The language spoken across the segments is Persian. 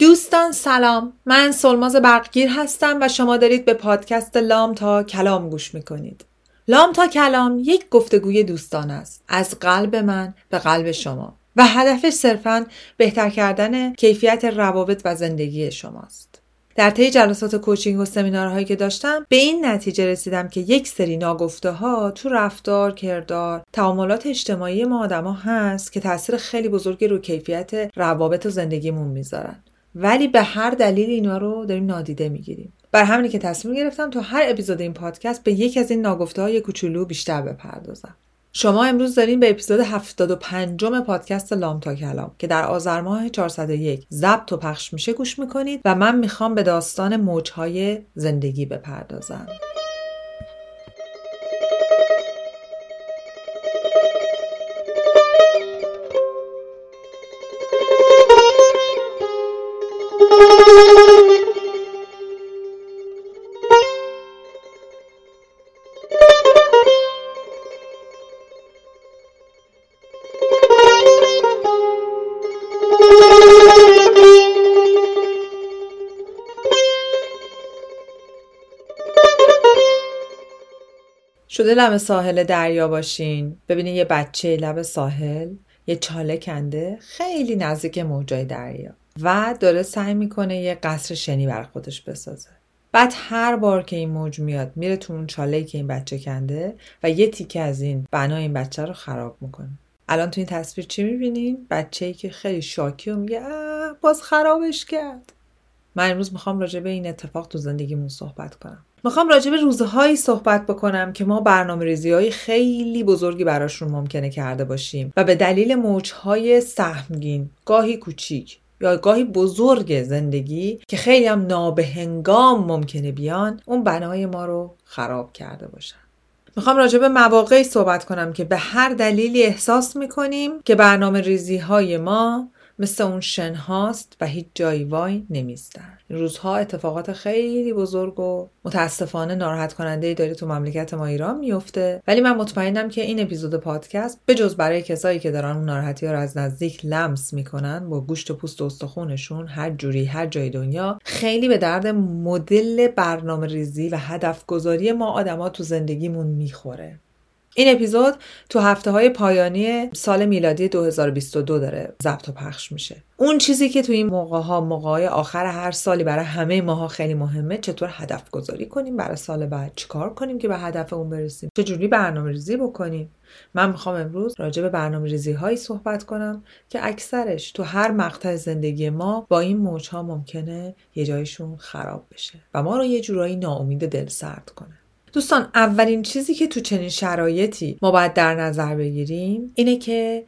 دوستان سلام. من سلماز برقگیر هستم و شما دارید به پادکست لام تا کلام گوش می‌کنید. لام تا کلام یک گفتگوی دوستان است. از قلب من به قلب شما. و هدفش صرفا بهتر کردن کیفیت روابط و زندگی شماست. در طی جلسات کوچینگ و سمینارهایی که داشتم به این نتیجه رسیدم که یک سری ناگفته ها تو رفتار، کردار، تعاملات اجتماعی ما آدما هست که تاثیر خیلی بزرگی رو کیفیت روابط و زندگیمون می‌ذارن. ولی به هر دلیل اینا رو داریم نادیده می‌گیریم. بر همینه که تصمیم گرفتم تا هر اپیزود این پادکست به یک از این ناگفته های کوچولو بیشتر بپردازم. شما امروز دارین به اپیزود 75 پادکست لام تا کلام که در آذر ماه 401 ضبط و پخش میشه گوش می‌کنید و من می‌خوام به داستان موجهای زندگی بپردازم. شده لب ساحل دریا باشین. ببینین یه بچه لب ساحل یه چاله کنده خیلی نزدیک موجای دریا. و داره سعی می‌کنه یه قصر شنی بر خودش بسازه. بعد هر بار که این موج میاد میره تو اون چاله که این بچه کنده و یه تیکه از این بنا این بچه رو خراب می‌کنه. الان تو این تصویر چی می‌بینین؟ بچه ای که خیلی شاکی و میگه باز خرابش کرد. من امروز می‌خوام راجع به این اتفاق تو زندگیمون صحبت کنم. می‌خوام راجع به روزهایی صحبت بکنم که ما برنامه ریزی های خیلی بزرگی براشون ممکنه کرده باشیم و به دلیل موجهای سهمگین گاهی کوچیک یا گاهی بزرگ زندگی که خیلی هم نابهنگام ممکنه بیان اون بنای ما رو خراب کرده باشن. می‌خوام راجع به مواقعی صحبت کنم که به هر دلیلی احساس می‌کنیم که برنامه ریزی های ما مثل اون شن هاست و هیچ جایی وای نمیستن. روزها اتفاقات خیلی بزرگ و متاسفانه ناراحت کننده ای داره تو مملکت ما ایران میفته. ولی من مطمئنم که این اپیزود پادکست به جز برای کسایی که دارن اون ناراحتی ها رو از نزدیک لمس می‌کنن با گوشت و پوست و استخونشون هر جوری هر جای دنیا خیلی به درد مدل برنامه ریزی و هدف گذاری ما آدما تو زندگیمون می‌خوره. این اپیزود تو هفته های پایانی سال میلادی 2022 داره ضبط و پخش میشه. اون چیزی که تو این موقع ها موقع آخر هر سالی برای همه ماها خیلی مهمه چطور هدف گذاری کنیم برای سال بعد چیکار کنیم که به هدف اون برسیم؟ چجوری برنامه ریزی بکنیم؟ من می‌خوام امروز راجع به برنامه ریزی هایی صحبت کنم که اکثرش تو هر مقطع زندگی ما با این موج ها ممکنه یه جایشون خراب بشه و ما رو یه جورایی ناامید دل سرد کنه. دوستان اولین چیزی که تو چنین شرایطی ما باید در نظر بگیریم اینه که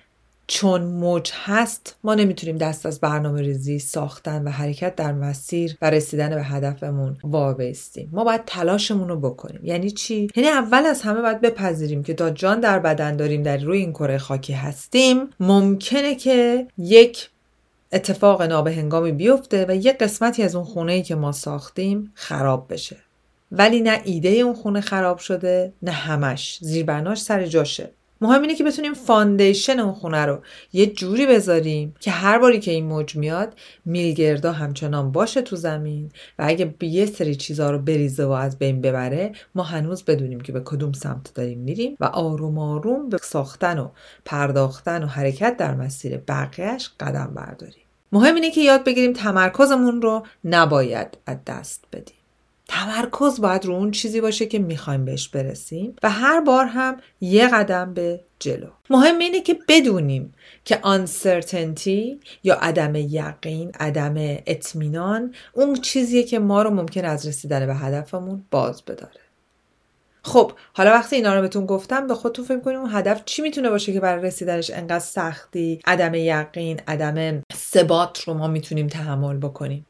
چون موج هست ما نمی‌تونیم دست از برنامه ریزی ساختن و حرکت در مسیر و رسیدن به هدفمون وابستیم. ما باید تلاشمون رو بکنیم. یعنی چی؟ یعنی اول از همه باید بپذیریم که تا جان در بدن داریم در روی این کره خاکی هستیم ممکنه که یک اتفاق نابهنگامی بیفته و یک قسمتی از اون خونه که ما ساختیم خراب بشه. ولی نه ایده اون خونه خراب شده نه همش. زیربناش سر جاشه. مهم اینه که بتونیم foundation اون خونه رو یه جوری بذاریم که هر باری که این موج میاد میلگردا همچنان باشه تو زمین و اگه یه سری چیزها رو بریزه و از بین ببره ما هنوز بدونیم که به کدوم سمت داریم میریم و آروم آروم به ساختن و پرداختن و حرکت در مسیر بقیهش قدم برداریم. مهم اینه که یاد بگیریم تمرکزمون رو نباید از دست بدیم. تمرکز باید رو اون چیزی باشه که می‌خوایم بهش برسیم و هر بار هم یه قدم به جلو. مهم اینه که بدونیم که uncertainty یا عدم یقین عدم اطمینان اون چیزیه که ما رو ممکن از رسیدن به هدفمون باز بداره. خب حالا وقتی اینا رو بهتون گفتم به خودتون فکر کنیم اون هدف چی می‌تونه باشه که برای رسیدنش انقدر سختی؟ عدم یقین عدم ثبات رو ما می‌تونیم تحمل بکنیم.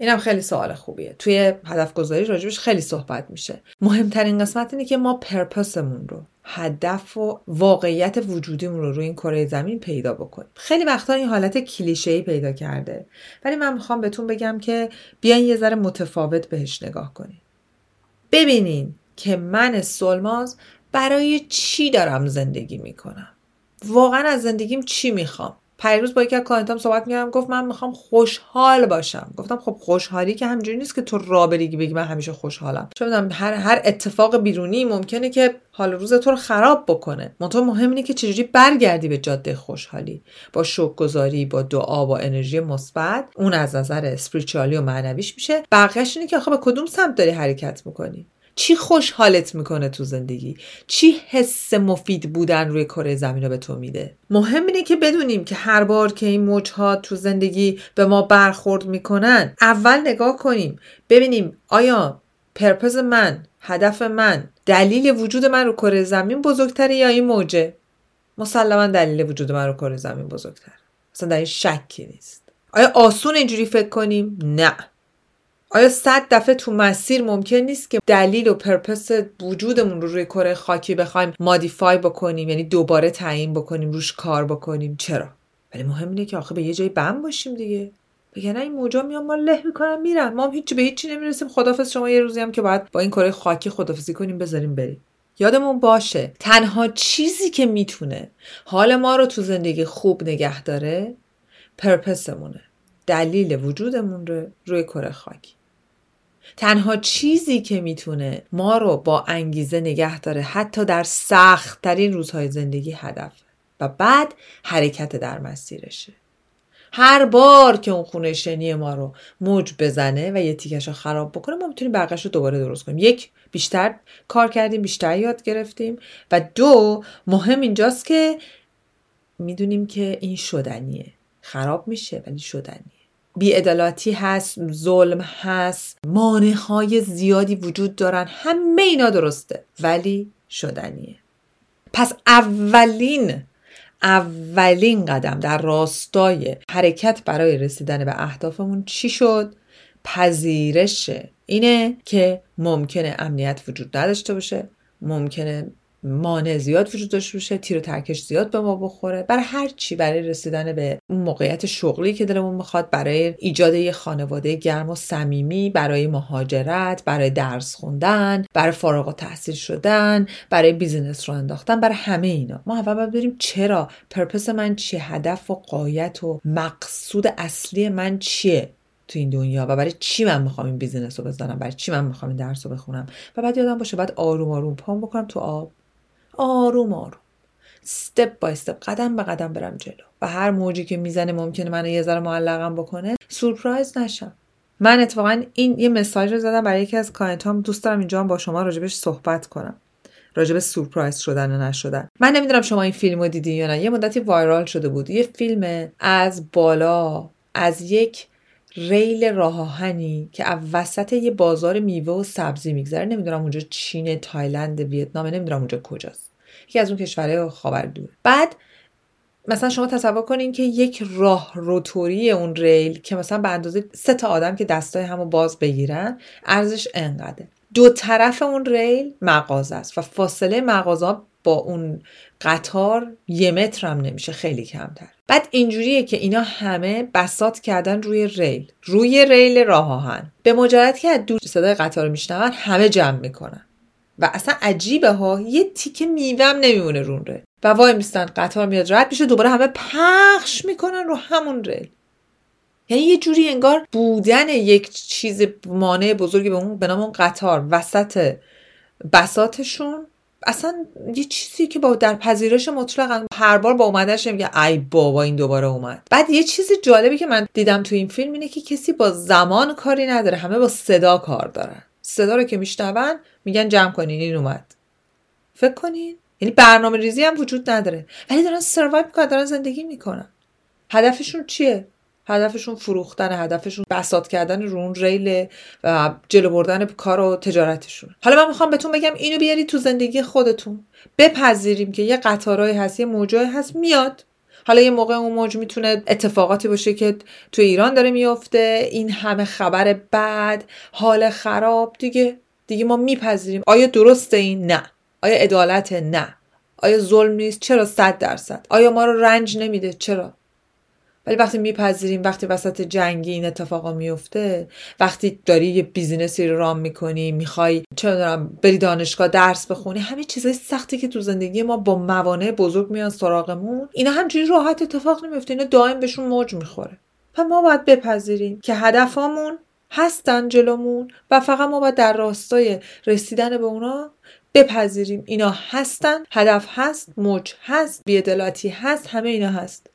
اینم خیلی سوال خوبیه. توی هدف گذاری راجبش خیلی صحبت میشه. مهمترین قسمت اینه که ما purpose مون رو هدف و واقعیت وجودیمون رو روی این کره زمین پیدا بکنیم. خیلی وقتا این حالت کلیشه پیدا کرده. ولی من می‌خوام بهتون بگم که بیاین یه ذره متفاوت بهش نگاه کنیم. ببینین که من سلماز برای چی دارم زندگی می‌کنم؟ واقعا از زندگیم چی می‌خوام؟ پریروز با یکی از client ام صحبت می‌کردم گفت من می‌خوام خوشحال باشم. گفتم خب خوشحالی که همجوری نیست که تو را بری بگی من همیشه خوشحالم. چون هر هر اتفاق بیرونی ممکنه که حال روز تو رو خراب بکنه. منتها مهم اینه که چجوری برگردی به جاده خوشحالی. با گذاری با دعا با انرژی مثبت اون از نظر اسپریچوالی و معنویش میشه. بقیهش اینه که آخه به کدوم سمت داری حرکت می‌کنی؟ چی خوشحالت می‌کنه تو زندگی؟ چی حس مفید بودن روی کره زمین رو به تو میده؟ مهم اینه که بدونیم که هر بار که این موجها تو زندگی به ما برخورد می‌کنن اول نگاه کنیم. ببینیم آیا پرپز من هدف من دلیل وجود من رو کره زمین بزرگتره یا این موجه؟ مسلما دلیل وجود من رو کره زمین بزرگتر اصلا در این شکی نیست. آیا آسون اینجوری فکر کنیم؟ نه. آیا صد دفعه تو مسیر ممکن نیست که دلیل و پرپس وجودمون رو روی کره خاکی بخوایم مادیفای بکنیم؟ یعنی دوباره تعیین بکنیم روش کار بکنیم؟ چرا؟ ولی مهم اینه که آخه به یه جایی بم باشیم دیگه. بگن این موجا میان ما له می‌کنن میرن. ما هم هیچی به هیچی نمی‌رسیم. خدافظ شما یه روزی هم که باید با این کره خاکی خدافظی کنیم بذاریم بریم. یادمون باشه تنها چیزی که می‌تونه حال ما رو تو زندگی خوب نگه داره پرپسمونه دلیل وجودمون رو روی کره خاکی. تنها چیزی که می‌تونه ما رو با انگیزه نگه داره حتی در سخت ترین روزهای زندگی هدف و بعد حرکت در مسیرشه. هر بار که اون خونه شنی ما رو موج بزنه و یه تیکش رو خراب بکنه ما می‌تونیم بقیش رو دوباره درست کنیم. یک بیشتر کار کردیم بیشتر یاد گرفتیم. و دو مهم اینجاست که می‌دونیم که این شدنیه. خراب میشه ولی شدنیه. بیعدالتی هست ظلم هست مانع های زیادی وجود دارن. همه اینا درسته ولی شدنیه. پس اولین اولین قدم در راستای حرکت برای رسیدن به اهدافمون چی شد؟ پذیرش اینه که ممکنه امنیت وجود نداشته باشه ممکنه مانع زیاد وجود داشته باشه تیر و ترکش زیاد به ما بخوره. برای هر چی برای رسیدن به اون موقعیت شغلی که دلمون می‌خواد برای ایجاد یه خانواده گرم و صمیمی برای مهاجرت برای درس خوندن برای فارغ التحصیل شدن برای business راه انداختن برای همه اینا. ما اول باید بریم چرا purpose من چیه هدف و غایت و مقصود اصلی من چیه تو این دنیا و برای چی من می‌خوام این business رو بزنم برای چی من می‌خوام این درس رو بخونم؟ و بعد یادم باشه بعد آروم آروم پام بکنم تو آب. آروم آروم. step by step قدم به قدم برم جلو. و هر موجی که می‌زنه ممکنه منو یه ذره معلقم بکنه surprise نشم. من اتفاقا این یه مثال رو زدم برای یکی از client ام دوست دارم اینجا با شما راجبش صحبت کنم. راجب surprise شدن و نشدن. من نمی‌دونم شما این فیلم رو دیدین یا نه. یه مدتی viral شده بود. یه فیلم از بالا از یک ریل راه آهنی که وسط یه بازار میوه و سبزی میگذره. نمی‌دونم اونجا چین تایلند ویتنام نمی‌دونم اونجا کجاست. یکی از اون کشورهای خاوردور بعد مثلا شما تصور کنین که یک راه روتوری اون ریل که مثلا به اندازه سه تا آدم که دستای همو باز بگیرن عرضش انقدره. دو طرف اون ریل مغازه است و فاصله مغازه با اون قطار یه متر هم نمیشه خیلی کمتر. بعد اینجوریه که اینا همه بساط کردن روی ریل روی ریل راه آهن. به مجرد که از دور صدای قطار میشنون همه جمع می‌کنن. و اصلا عجیبه ها یه تیکه میوم نمیمونه رون ریل. و وای میستن قطار میاد رد میشه دوباره همه پخش می‌کنن رو همون ریل. یعنی یه جوری انگار بودن یک چیز مانع بزرگی به اون به نام اون قطار وسط بساتشون اصلا یه چیزی که با در پذیرش مطلق هر بار با اومدنش میگه ای بابا این دوباره اومد. بعد یه چیز جالبی که من دیدم تو این فیلم اینه که کسی با زمان کاری نداره همه با صدا کار دارن. صدا رو که میشنون میگن جمع کنین این اومد. فکر کنین. یعنی برنامه ریزی هم وجود نداره. ولی دارن سروایو می‌کنن دارن زندگی می‌کنن. هدفشون چیه؟ هدفشون فروختن هدفشون بسات کردن رو ریل و جلو بردن کار و تجارتشون. حالا من می‌خوام بهتون بگم اینو بیارید تو زندگی خودتون. بپذیریم که یه قطارهایی هست یه موجای هست میاد. حالا یه موقع اون موج می‌تونه اتفاقاتی باشه که تو ایران داره میفته این همه خبر بد حال خراب دیگه دیگه ما میپذیریم. آیا درسته این؟ نه. آیا عدالت؟ نه. آیا ظلم نیست؟ چرا صد درصد؟ آیا ما رو رنج نمیده؟ چرا؟ ولی وقتی میپذیریم وقتی وسط جنگی این اتفاقا میفته وقتی داری یه بیزینسی رو رام می‌کنی می‌خوای چه بری دانشگاه درس بخونی همه چیزای سختی که تو زندگی ما با موانع بزرگ میان سراغمون اینا همچنین راحت اتفاق نمیفته اینا دائم بهشون موج می‌خوره. و ما باید بپذیریم که هدفامون هستن جلومون و فقط ما باید در راستای رسیدن به اونا بپذیریم. اینا هستن هدف هست موج هست بیعدالتی هست همه اینا هست.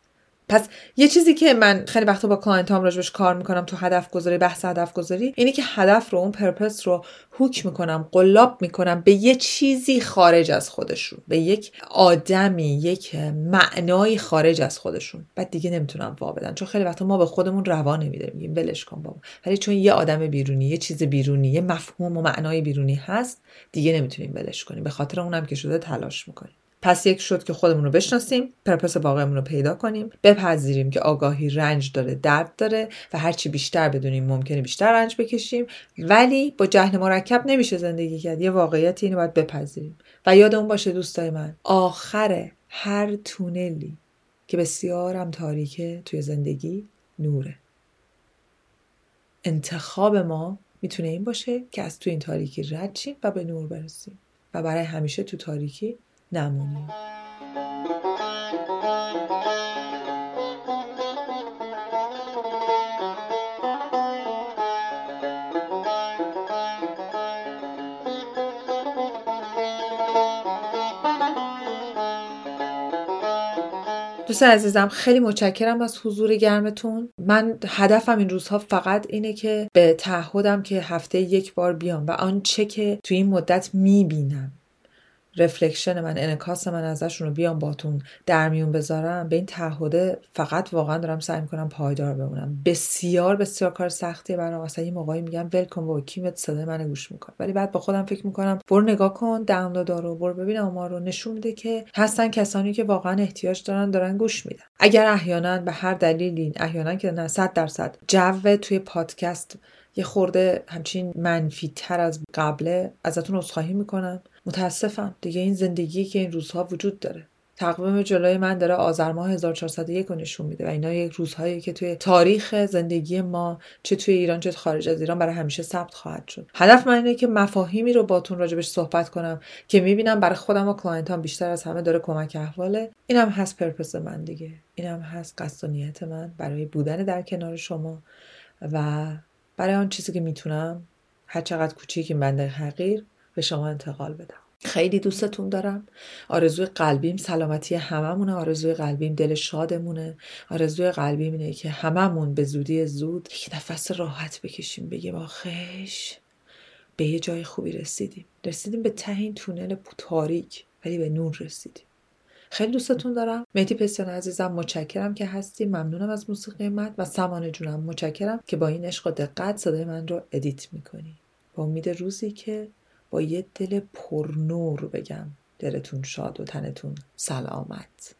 پس یه چیزی که من خیلی وقتا با client ام راجبش کار می‌کنم تو هدف گذاری بحث هدف گذاری اینه که هدف رو اون purpose رو hook می‌کنم قلاب می‌کنم به یه چیزی خارج از خودشون به یک آدمی یک معنایی خارج از خودشون. بعد دیگه نمی‌تونن وا بدن چون خیلی وقتا ما به خودمون روا نمیده میگیم ولش کن بابا. ولی چون یه آدم بیرونی یه چیز بیرونی یه مفهوم و معنای بیرونی هست دیگه نمی‌تونیم ولش کنیم. به خاطر اونم که شده تلاش می‌کنیم. پس یک شد که خودمون رو بشناسیم پرپس واقعمون رو پیدا کنیم. بپذیریم که آگاهی رنج داره درد داره و هرچی بیشتر بدونیم ممکنه بیشتر رنج بکشیم. ولی با جهل مرکب نمیشه زندگی کرد. یه واقعیت اینو باید بپذیریم. و یادمون باشه دوستای من آخر هر تونلی که بسیارم تاریکه توی زندگی نوره. انتخاب ما می‌تونه این باشه که از تو این تاریکی رد شیم و به نور برسیم. و برای همیشه تو تاریکی نمونیم دوست عزیزم خیلی متشکرم از حضور گرمتون. من هدفم این روزها فقط اینه که به تعهدم که هفته یک بار بیام و آنچه که توی این مدت می‌بینم. reflection من انعکاس من ازشون رو بیام باتون در میون بذارم به این تعهده فقط واقعا دارم سعی می‌کنم پایدار بمونم. بسیار بسیار کار سختیه برام. اصلا یه موقعی میگم ول کن با کیمت صدای من گوش می‌کنه. ولی بعد با خودم فکر می‌کنم برو نگاه کن دانلود رو برو ببین ما رو. نشون میده که هستن کسانی که واقعا احتیاج دارن دارن گوش میدن. اگر احیانا به هر دلیلی احیانا که نه 100 درصد جو توی پادکست یه خورده همچین منفی تر از قبله ازتون عذرخواهی می‌کنم. متاسفم. دیگه این زندگی که این روزها وجود داره. تقویم جلوی من داره آذر ماه 1401 رو نشون میده و اینا یک روزهایی که توی تاریخ زندگی ما چه توی ایران چه خارج از ایران برای همیشه ثبت خواهد شد. هدف من اینه که مفاهیمی رو باتون راجبش صحبت کنم که می‌بینم برای خودم و client ام بیشتر از همه داره کمک حاله. اینم هست purpose من دیگه. اینم هست قصد و نیت من برای بودن در کنار شما و برای آن چیزی که می‌تونم هر چقدر کوچیک این بنده حقیر به شما انتقال بدم. خیلی دوستتون دارم. آرزوی قلبیم سلامتی هممونه. آرزوی قلبیم دل شادمونه. آرزوی قلبیم اینه که هممون به زودی زود یک نفس راحت بکشیم. بگیم آخش به یه جای خوبی رسیدیم. رسیدیم به ته این تونل تاریک ولی به نور رسیدیم. خیلی دوستتون دارم. مهدی پسیان عزیزم متشکرم که هستی ممنونم از موسیقی من. و سمانه جونم متشکرم که با این عشق و دقت صدای من رو ادیت می‌کنی. با امید روزی که یه دل پرنور بگم دلتون شاد و تنتون سلامت.